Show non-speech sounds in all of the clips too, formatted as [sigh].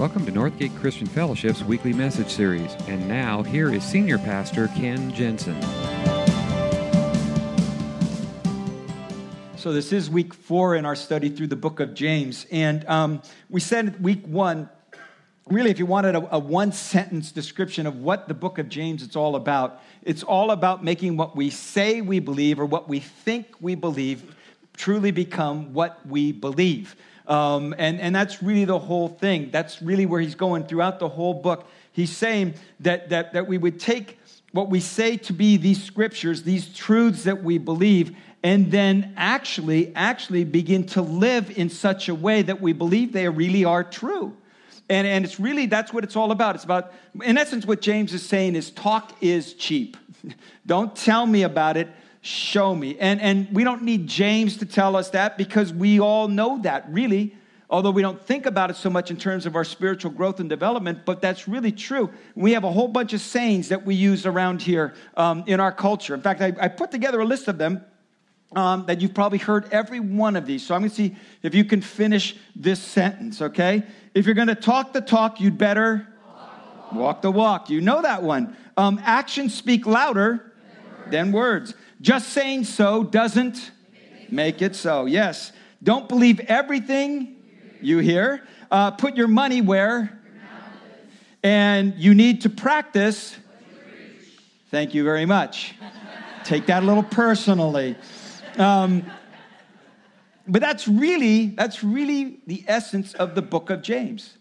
Welcome to Northgate Christian Fellowship's weekly message series. And now, here is Senior Pastor Ken Jensen. So, this is week four in our study through the book of James. And um, we said week one, really, if you wanted a, a one sentence description of what the book of James it's all about, it's all about making what we say we believe or what we think we believe truly become what we believe. Um, and, and that's really the whole thing. That's really where he's going throughout the whole book. He's saying that, that, that we would take what we say to be these scriptures, these truths that we believe, and then actually, actually begin to live in such a way that we believe they really are true. And, and it's really, that's what it's all about. It's about, in essence, what James is saying is talk is cheap. [laughs] Don't tell me about it show me. And, and we don't need James to tell us that because we all know that, really. Although we don't think about it so much in terms of our spiritual growth and development, but that's really true. We have a whole bunch of sayings that we use around here um, in our culture. In fact, I, I, put together a list of them um, that you've probably heard every one of these. So I'm going to see if you can finish this sentence, okay? If you're going to talk the talk, you'd better walk the walk. You know that one. Um, actions speak louder than words. Just saying so doesn't make it so. Yes. Don't believe everything you hear. Uh, put your money where? And you need to practice. Thank you very much. Take that a little personally. Um, but that's really that's really the essence of the book of James.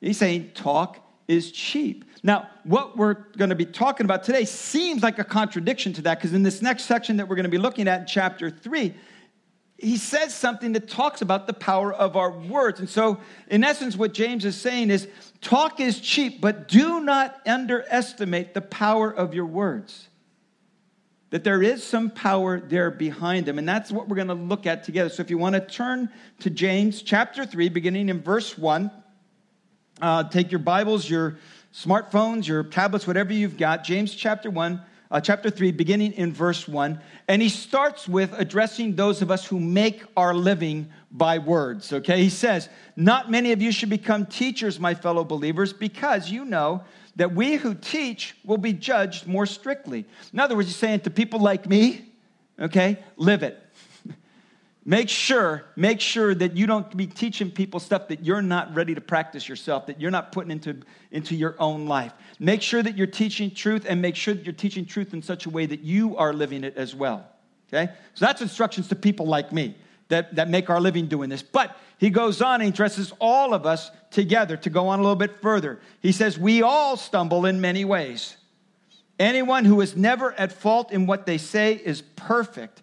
He's saying talk is cheap. Now, what we're going to be talking about today seems like a contradiction to that because in this next section that we're going to be looking at in chapter 3, he says something that talks about the power of our words. And so, in essence, what James is saying is talk is cheap, but do not underestimate the power of your words. That there is some power there behind them. And that's what we're going to look at together. So, if you want to turn to James chapter 3, beginning in verse 1, uh, take your Bibles, your smartphones, your tablets, whatever you've got, James chapter 1, uh, chapter 3, beginning in verse 1. And he starts with addressing those of us who make our living by words, okay? He says, Not many of you should become teachers, my fellow believers, because you know that we who teach will be judged more strictly. In other words, he's saying to people like me, okay, live it. Make sure, make sure that you don't be teaching people stuff that you're not ready to practice yourself, that you're not putting into, into your own life. Make sure that you're teaching truth and make sure that you're teaching truth in such a way that you are living it as well. Okay? So that's instructions to people like me that, that make our living doing this. But he goes on and he addresses all of us together to go on a little bit further. He says, We all stumble in many ways. Anyone who is never at fault in what they say is perfect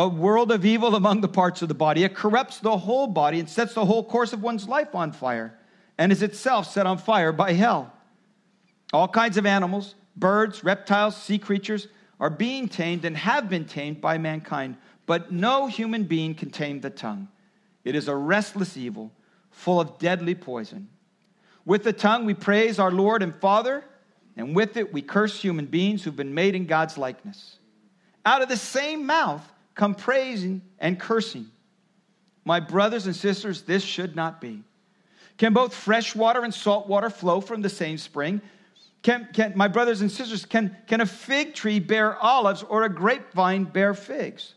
a world of evil among the parts of the body. It corrupts the whole body and sets the whole course of one's life on fire, and is itself set on fire by hell. All kinds of animals, birds, reptiles, sea creatures are being tamed and have been tamed by mankind, but no human being can tame the tongue. It is a restless evil, full of deadly poison. With the tongue, we praise our Lord and Father, and with it, we curse human beings who've been made in God's likeness. Out of the same mouth, come praising and cursing. My brothers and sisters, this should not be. Can both fresh water and salt water flow from the same spring? Can, can, my brothers and sisters, can, can a fig tree bear olives or a grapevine bear figs?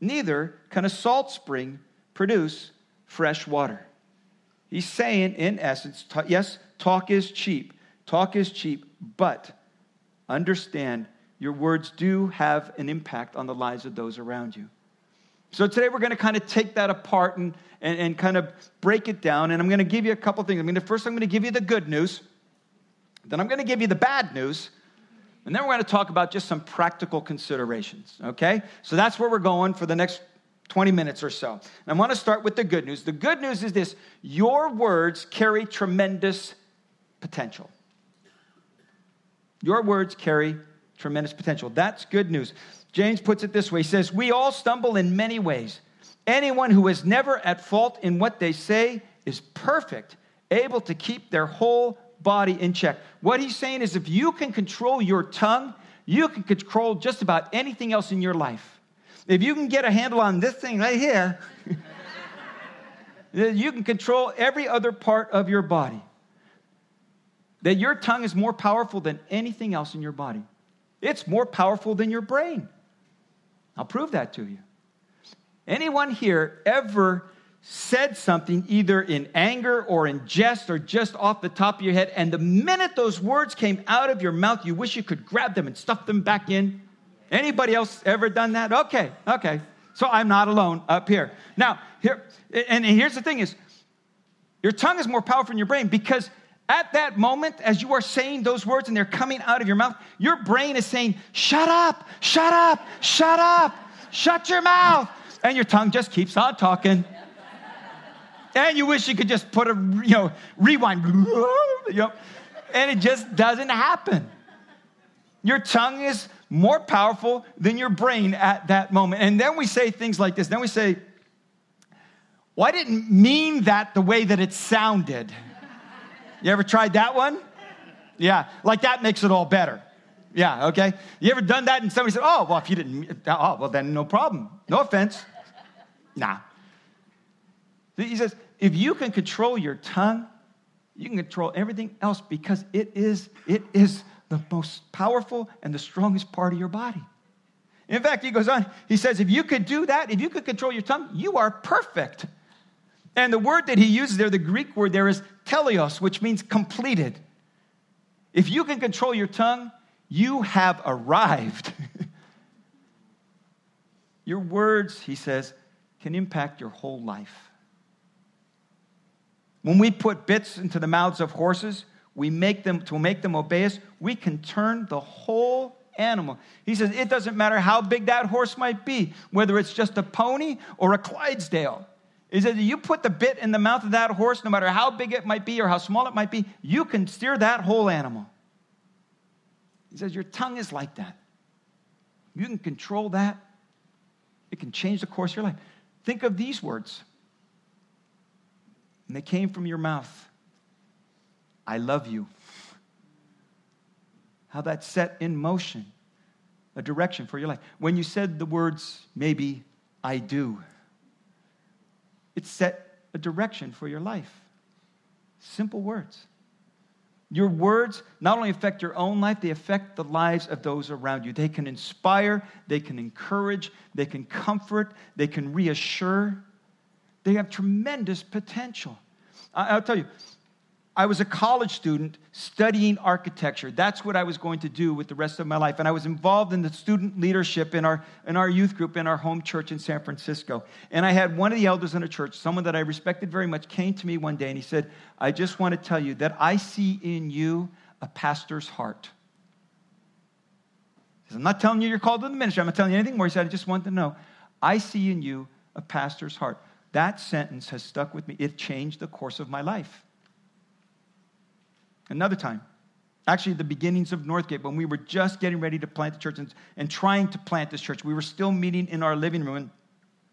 Neither can a salt spring produce fresh water. He's saying, in essence, yes, talk is cheap. Talk is cheap, but understand your words do have an impact on the lives of those around you. So today we're going to kind of take that apart and, and, and kind of break it down. And I'm going to give you a couple things. I mean, first I'm going to give you the good news. Then I'm going to give you the bad news. And then we're going to talk about just some practical considerations, okay? So that's where we're going for the next 20 minutes or so. And I want to start with the good news. The good news is this your words carry tremendous potential. Your words carry tremendous potential. That's good news. James puts it this way He says, We all stumble in many ways. Anyone who is never at fault in what they say is perfect, able to keep their whole body in check. What he's saying is if you can control your tongue, you can control just about anything else in your life. If you can get a handle on this thing right here, [laughs] you can control every other part of your body. That your tongue is more powerful than anything else in your body. It's more powerful than your brain. I'll prove that to you. Anyone here ever said something either in anger or in jest or just off the top of your head, and the minute those words came out of your mouth, you wish you could grab them and stuff them back in? Anybody else ever done that? Okay, okay. So I'm not alone up here. Now, here, and here's the thing is, your tongue is more powerful than your brain because at that moment, as you are saying those words and they're coming out of your mouth, your brain is saying, shut up, shut up, shut up, shut your mouth. And your tongue just keeps on talking. And you wish you could just put a, you know, rewind, [laughs] and it just doesn't happen. Your tongue is more powerful than your brain at that moment. And then we say things like this. Then we say, well, I didn't mean that the way that it sounded. You ever tried that one? Yeah, like that makes it all better. Yeah, okay. You ever done that and somebody said, oh, well, if you didn't, oh, well, then no problem. No offense. Nah. He says, if you can control your tongue, you can control everything else because it is, it is the most powerful and the strongest part of your body. In fact, he goes on, he says, if you could do that, if you could control your tongue, you are perfect. And the word that he uses there, the Greek word there is teleios, which means completed. If you can control your tongue, you have arrived. [laughs] your words, he says, can impact your whole life. When we put bits into the mouths of horses, we make them to make them obey us, we can turn the whole animal. He says it doesn't matter how big that horse might be, whether it's just a pony or a Clydesdale. He says you put the bit in the mouth of that horse, no matter how big it might be or how small it might be, you can steer that whole animal. He says your tongue is like that. You can control that. It can change the course of your life. Think of these words. And they came from your mouth. I love you. How that set in motion a direction for your life. When you said the words, maybe I do, it set a direction for your life. Simple words. Your words not only affect your own life, they affect the lives of those around you. They can inspire, they can encourage, they can comfort, they can reassure. They have tremendous potential. I'll tell you, I was a college student studying architecture. That's what I was going to do with the rest of my life. And I was involved in the student leadership in our, in our youth group in our home church in San Francisco. And I had one of the elders in the church, someone that I respected very much, came to me one day and he said, I just want to tell you that I see in you a pastor's heart. Says, I'm not telling you you're called to the ministry. I'm not telling you anything more. He said, I just want to know. I see in you a pastor's heart. That sentence has stuck with me. It changed the course of my life. Another time, actually, the beginnings of Northgate, when we were just getting ready to plant the church and, and trying to plant this church, we were still meeting in our living room. And,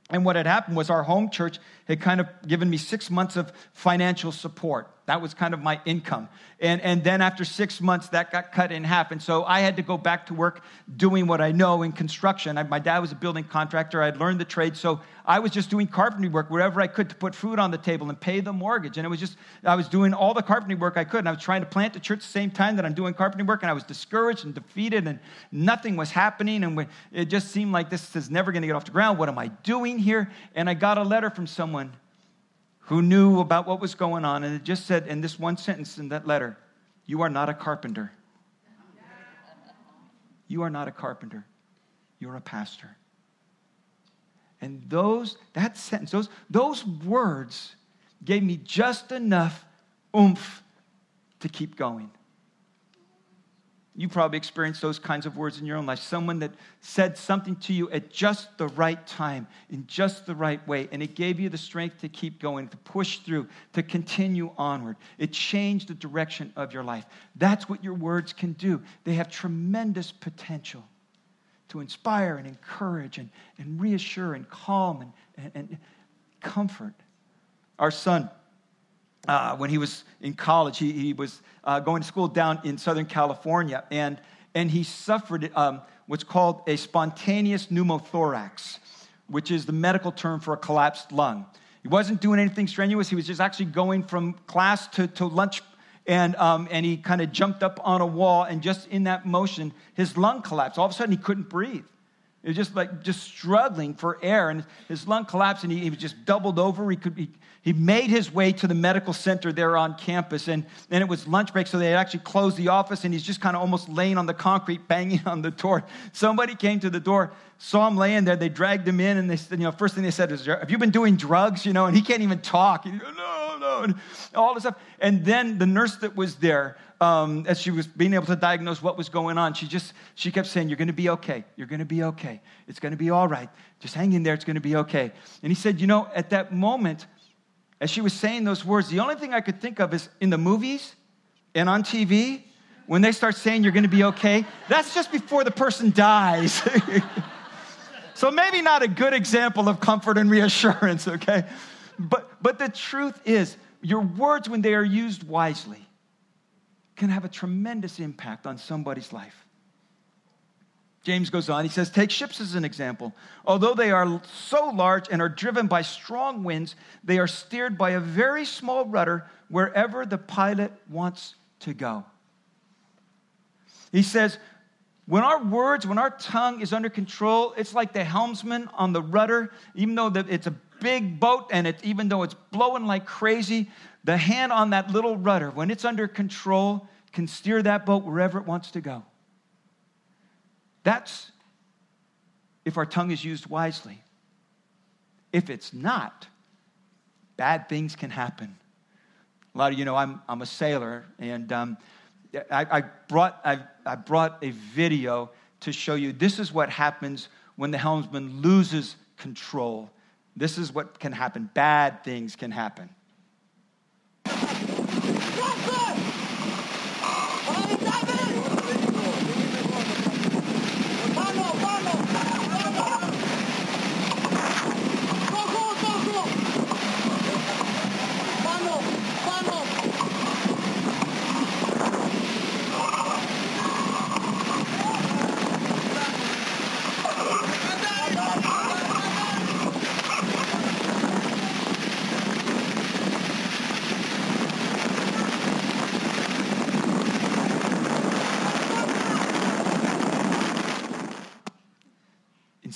and what had happened was our home church had kind of given me six months of financial support. That was kind of my income. And, and then after six months, that got cut in half. And so I had to go back to work doing what I know in construction. I, my dad was a building contractor. I'd learned the trade. So I was just doing carpentry work wherever I could to put food on the table and pay the mortgage. And it was just, I was doing all the carpentry work I could. And I was trying to plant the church at the same time that I'm doing carpentry work. And I was discouraged and defeated and nothing was happening. And it just seemed like this is never going to get off the ground. What am I doing here? And I got a letter from someone who knew about what was going on, and it just said in this one sentence in that letter, You are not a carpenter. You are not a carpenter. You're a pastor. And those, that sentence, those, those words gave me just enough oomph to keep going. You probably experienced those kinds of words in your own life. Someone that said something to you at just the right time, in just the right way, and it gave you the strength to keep going, to push through, to continue onward. It changed the direction of your life. That's what your words can do. They have tremendous potential to inspire and encourage and, and reassure and calm and, and, and comfort. Our son, uh, when he was in college, he, he was uh, going to school down in Southern California, and, and he suffered um, what's called a spontaneous pneumothorax, which is the medical term for a collapsed lung. He wasn't doing anything strenuous, he was just actually going from class to, to lunch. And, um, and he kind of jumped up on a wall, and just in that motion, his lung collapsed. All of a sudden, he couldn't breathe. He was just like just struggling for air, and his lung collapsed, and he, he was just doubled over. He could he, he made his way to the medical center there on campus, and then it was lunch break, so they actually closed the office, and he's just kind of almost laying on the concrete, banging [laughs] on the door. Somebody came to the door, saw him laying there. They dragged him in, and they said, you know, first thing they said is, "Have you been doing drugs?" You know, and he can't even talk. He "No, no," and all this stuff. And then the nurse that was there um, as she was being able to diagnose what was going on, she just she kept saying, "You're going to be okay. You're going to be okay. It's going to be all right. Just hang in there. It's going to be okay." And he said, "You know, at that moment, as she was saying those words, the only thing I could think of is in the movies and on TV." When they start saying you're going to be okay, that's just before the person dies. [laughs] so maybe not a good example of comfort and reassurance, okay? But, but the truth is, your words, when they are used wisely, can have a tremendous impact on somebody's life. James goes on, he says, Take ships as an example. Although they are so large and are driven by strong winds, they are steered by a very small rudder wherever the pilot wants to go. He says, when our words, when our tongue is under control, it's like the helmsman on the rudder, even though it's a big boat and it, even though it's blowing like crazy, the hand on that little rudder, when it's under control, can steer that boat wherever it wants to go. That's if our tongue is used wisely. If it's not, bad things can happen. A lot of you know I'm, I'm a sailor, and um, I, I, brought, I, I brought a video to show you this is what happens when the helmsman loses control. This is what can happen. Bad things can happen.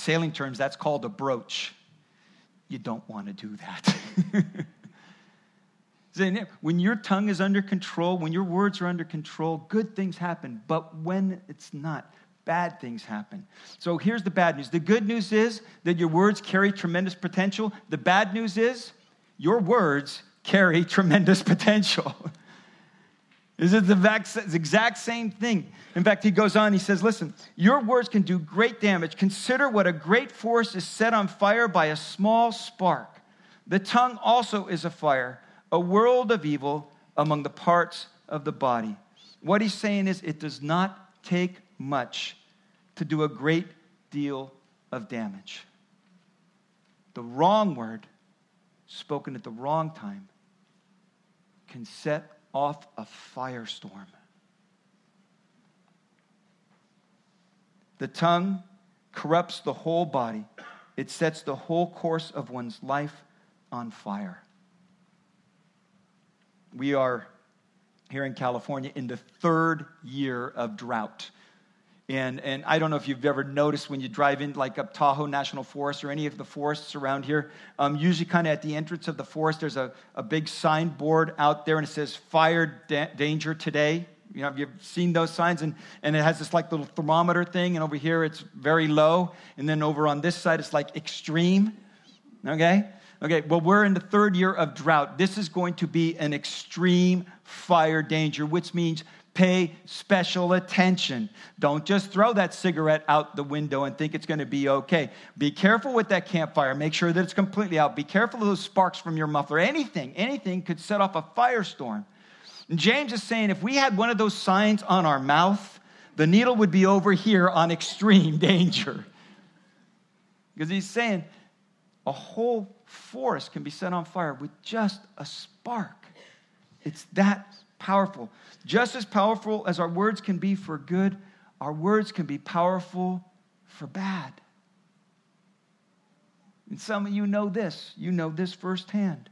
Sailing terms, that's called a broach. You don't want to do that. [laughs] when your tongue is under control, when your words are under control, good things happen. But when it's not, bad things happen. So here's the bad news. The good news is that your words carry tremendous potential. The bad news is your words carry [laughs] tremendous potential. Is it the exact same thing? In fact, he goes on, he says, Listen, your words can do great damage. Consider what a great forest is set on fire by a small spark. The tongue also is a fire, a world of evil among the parts of the body. What he's saying is, it does not take much to do a great deal of damage. The wrong word, spoken at the wrong time, can set off a firestorm. The tongue corrupts the whole body, it sets the whole course of one's life on fire. We are here in California in the third year of drought. And, and I don't know if you've ever noticed when you drive in, like up Tahoe National Forest or any of the forests around here, um, usually kind of at the entrance of the forest, there's a, a big signboard out there and it says fire da- danger today. You know, have you've seen those signs, and, and it has this like little thermometer thing, and over here it's very low, and then over on this side it's like extreme. Okay? Okay, well, we're in the third year of drought. This is going to be an extreme fire danger, which means Pay special attention. Don't just throw that cigarette out the window and think it's going to be okay. Be careful with that campfire. Make sure that it's completely out. Be careful of those sparks from your muffler. Anything, anything could set off a firestorm. And James is saying if we had one of those signs on our mouth, the needle would be over here on extreme danger. Because he's saying a whole forest can be set on fire with just a spark. It's that powerful. Just as powerful as our words can be for good, our words can be powerful for bad. And some of you know this. You know this firsthand.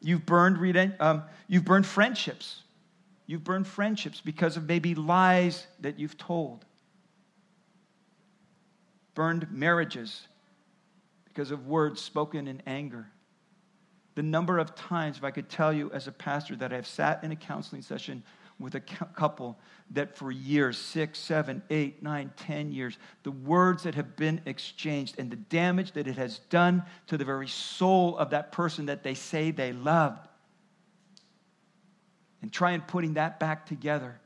You've burned, um, you've burned friendships. You've burned friendships because of maybe lies that you've told. Burned marriages because of words spoken in anger. The number of times, if I could tell you as a pastor, that I've sat in a counseling session with a couple that for years six, seven, eight, nine, ten years the words that have been exchanged and the damage that it has done to the very soul of that person that they say they loved. And try and putting that back together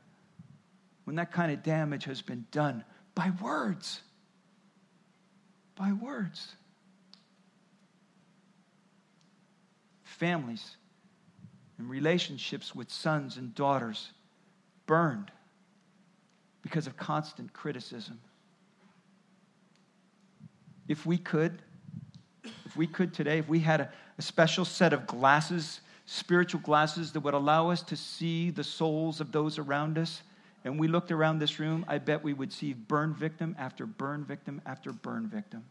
when that kind of damage has been done by words. By words. Families and relationships with sons and daughters burned because of constant criticism. If we could, if we could today, if we had a, a, special set of glasses, spiritual glasses that would allow us to see the souls of those around us, and we looked around this room, I bet we would see burn victim after burn victim after burn victim.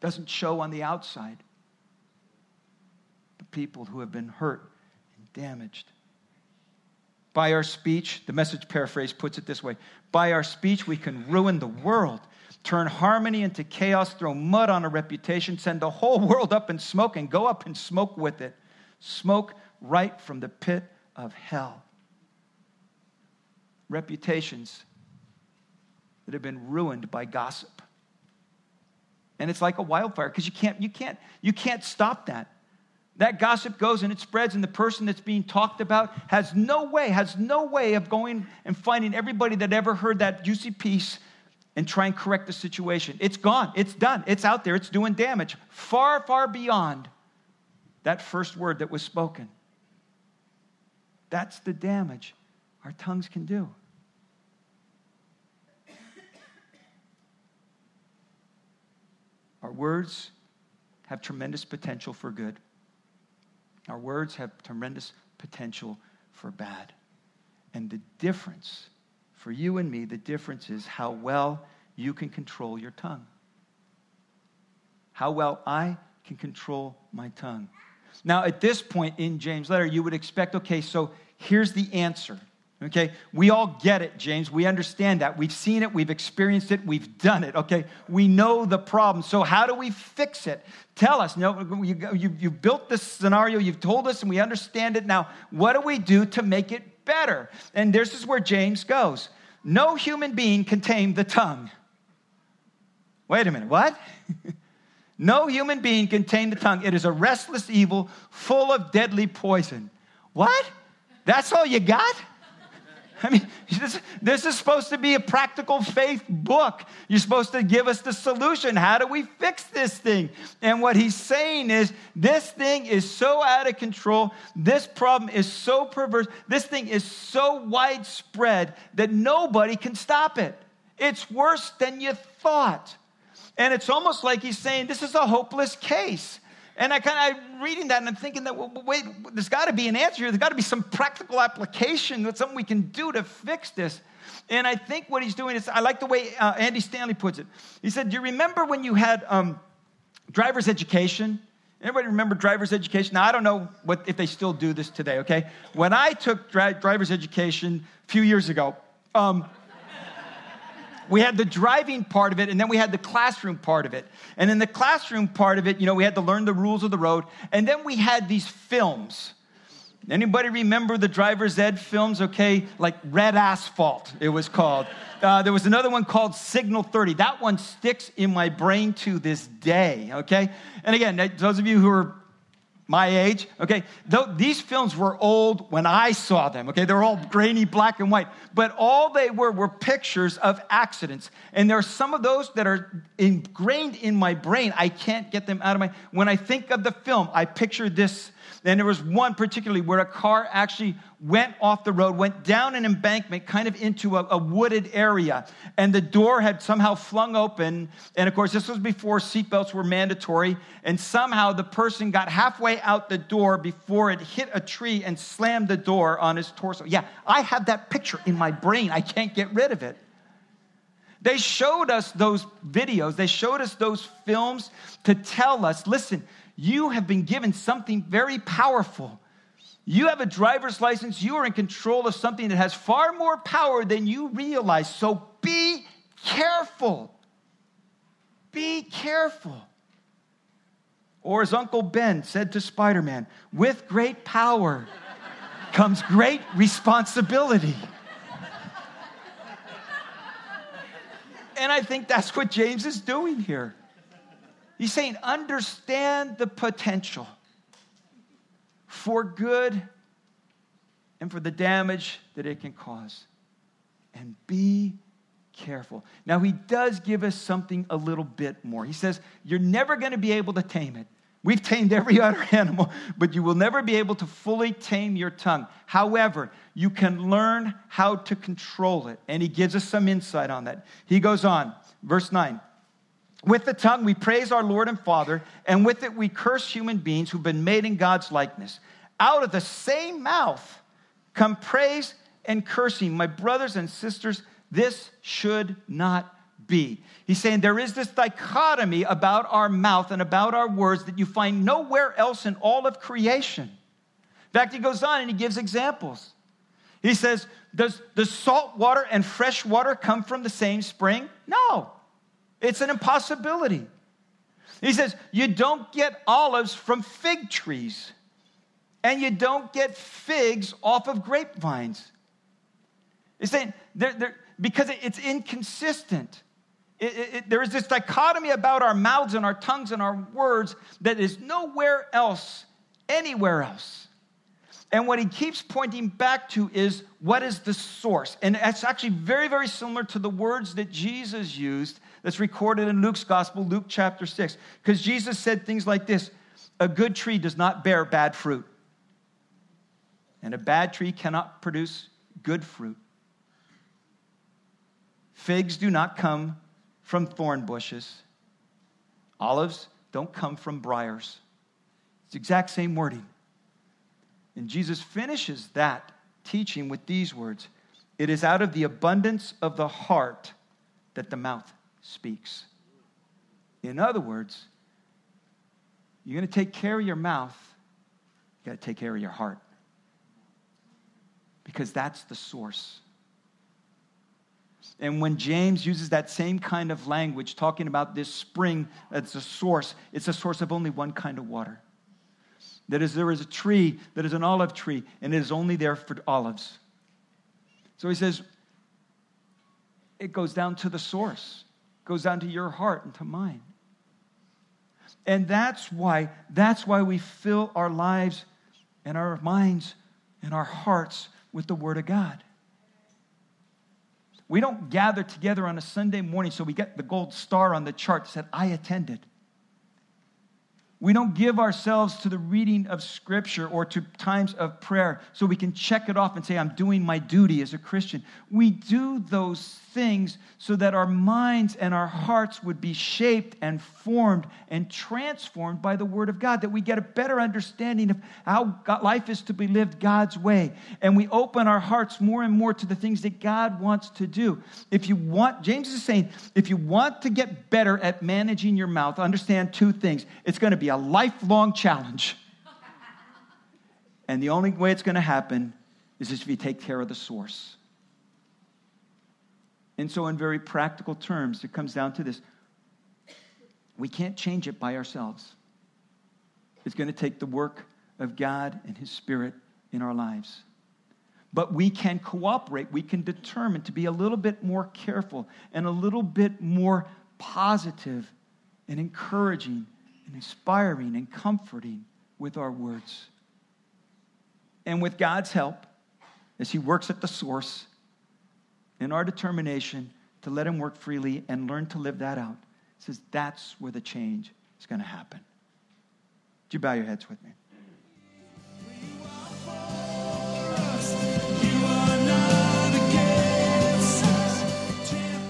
Doesn't show on the outside the people who have been hurt and damaged. By our speech, the message paraphrase puts it this way by our speech, we can ruin the world, turn harmony into chaos, throw mud on a reputation, send the whole world up in smoke, and go up in smoke with it. Smoke right from the pit of hell. Reputations that have been ruined by gossip. And it's like a wildfire because you can't, you, can't, you can't stop that. That gossip goes and it spreads, and the person that's being talked about has no way, has no way of going and finding everybody that ever heard that juicy piece and try and correct the situation. It's gone, it's done, it's out there, it's doing damage far, far beyond that first word that was spoken. That's the damage our tongues can do. Our words have tremendous potential for good. Our words have tremendous potential for bad. And the difference, for you and me, the difference is how well you can control your tongue. How well I can control my tongue. Now, at this point in James' letter, you would expect okay, so here's the answer. Okay, we all get it, James. We understand that. We've seen it, we've experienced it, we've done it. Okay, we know the problem. So, how do we fix it? Tell us. No, you, you, you built this scenario, you've told us, and we understand it. Now, what do we do to make it better? And this is where James goes No human being can tame the tongue. Wait a minute, what? [laughs] no human being can tame the tongue. It is a restless evil full of deadly poison. What? That's all you got? [laughs] I mean, this, this, is supposed to be a practical faith book. You're supposed to give us the solution. How do we fix this thing? And what he's saying is this thing is so out of control. This problem is so perverse. This thing is so widespread that nobody can stop it. It's worse than you thought. And it's almost like he's saying this is a hopeless case. And I kind of I'm reading that and I'm thinking that well, wait, there's got to be an answer here. There's got to be some practical application. Something we can do to fix this. And I think what he's doing is I like the way uh, Andy Stanley puts it. He said, "Do you remember when you had um, driver's education?" Everybody remember driver's education? Now I don't know what if they still do this today. Okay, when I took dri- driver's education a few years ago. Um, we had the driving part of it, and then we had the classroom part of it. And in the classroom part of it, you know, we had to learn the rules of the road. And then we had these films. Anybody remember the driver's ed films? Okay, like Red Asphalt, it was called. Uh, there was another one called Signal 30. That one sticks in my brain to this day, okay? And again, those of you who are my age, okay? Though these films were old when I saw them, okay? They're all grainy black and white, but all they were were pictures of accidents. And there are some of those that are ingrained in my brain. I can't get them out of my When I think of the film, I picture this and there was one particularly where a car actually went off the road, went down an embankment, kind of into a, a, wooded area. And the door had somehow flung open. And of course, this was before seatbelts were mandatory. And somehow the person got halfway out the door before it hit a tree and slammed the door on his torso. Yeah, I have that picture in my brain. I can't get rid of it. They showed us those videos, they showed us those films to tell us listen, you have been given something very powerful. You have a driver's license. You are in control of something that has far more power than you realize. So be careful. Be careful. Or as Uncle Ben said to Spider Man, with great power comes great responsibility. And I think that's what James is doing here. He's saying, understand the potential for good and for the damage that it can cause. And be careful. Now, he does give us something a little bit more. He says, You're never going to be able to tame it. We've tamed every [laughs] other animal, but you will never be able to fully tame your tongue. However, you can learn how to control it. And he gives us some insight on that. He goes on, verse 9. With the tongue, we praise our Lord and Father, and with it, we curse human beings who've been made in God's likeness. Out of the same mouth come praise and cursing. My brothers and sisters, this should not be. He's saying there is this dichotomy about our mouth and about our words that you find nowhere else in all of creation. In fact, he goes on and he gives examples. He says, Does, the salt water and fresh water come from the same spring? No. It's an impossibility. He says, You don't get olives from fig trees, and you don't get figs off of grapevines. He's saying, they're, they're, because it's inconsistent. It, it, it, there is this dichotomy about our mouths and our tongues and our words that is nowhere else, anywhere else. And what he keeps pointing back to is what is the source? And it's actually very, very similar to the words that Jesus used that's recorded in Luke's gospel, Luke chapter 6. Because Jesus said things like this A good tree does not bear bad fruit, and a bad tree cannot produce good fruit. Figs do not come from thorn bushes, olives don't come from briars. It's the exact same wording. And Jesus finishes that teaching with these words It is out of the abundance of the heart that the mouth speaks. In other words, you're going to take care of your mouth, you got to take care of your heart. Because that's the source. And when James uses that same kind of language, talking about this spring that's a source, it's a source of only one kind of water. That is, there is a tree that is an olive tree, and it is only there for olives. So he says, it goes down to the source goes down to your heart and to mine. And that's why, that's why we fill our lives and our minds and our hearts with the Word of God. We don't gather together on a Sunday morning so we get the gold star on the chart that said, I attended. We don't give ourselves to the reading of Scripture or to times of prayer so we can check it off and say, I'm doing my duty as a Christian. We do those things so that our minds and our hearts would be shaped and formed and transformed by the Word of God, that we get a better understanding of how life is to be lived God's way. And we open our hearts more and more to the things that God wants to do. If you want, James is saying, if you want to get better at managing your mouth, understand two things. It's going to be be a lifelong challenge. and the only way it's going to happen is if you take care of the source. And so, in very practical terms, it comes down to this we can't change it by ourselves. It's going to take the work of God and His Spirit in our lives. But we can cooperate, we can determine to be a little bit more careful and a little bit more positive and encouraging and inspiring and comforting with our words. And with God's help, as He works at the source, in our determination to let Him work freely and learn to live that out, says that's where the change is going to happen. Do you bow your heads with me?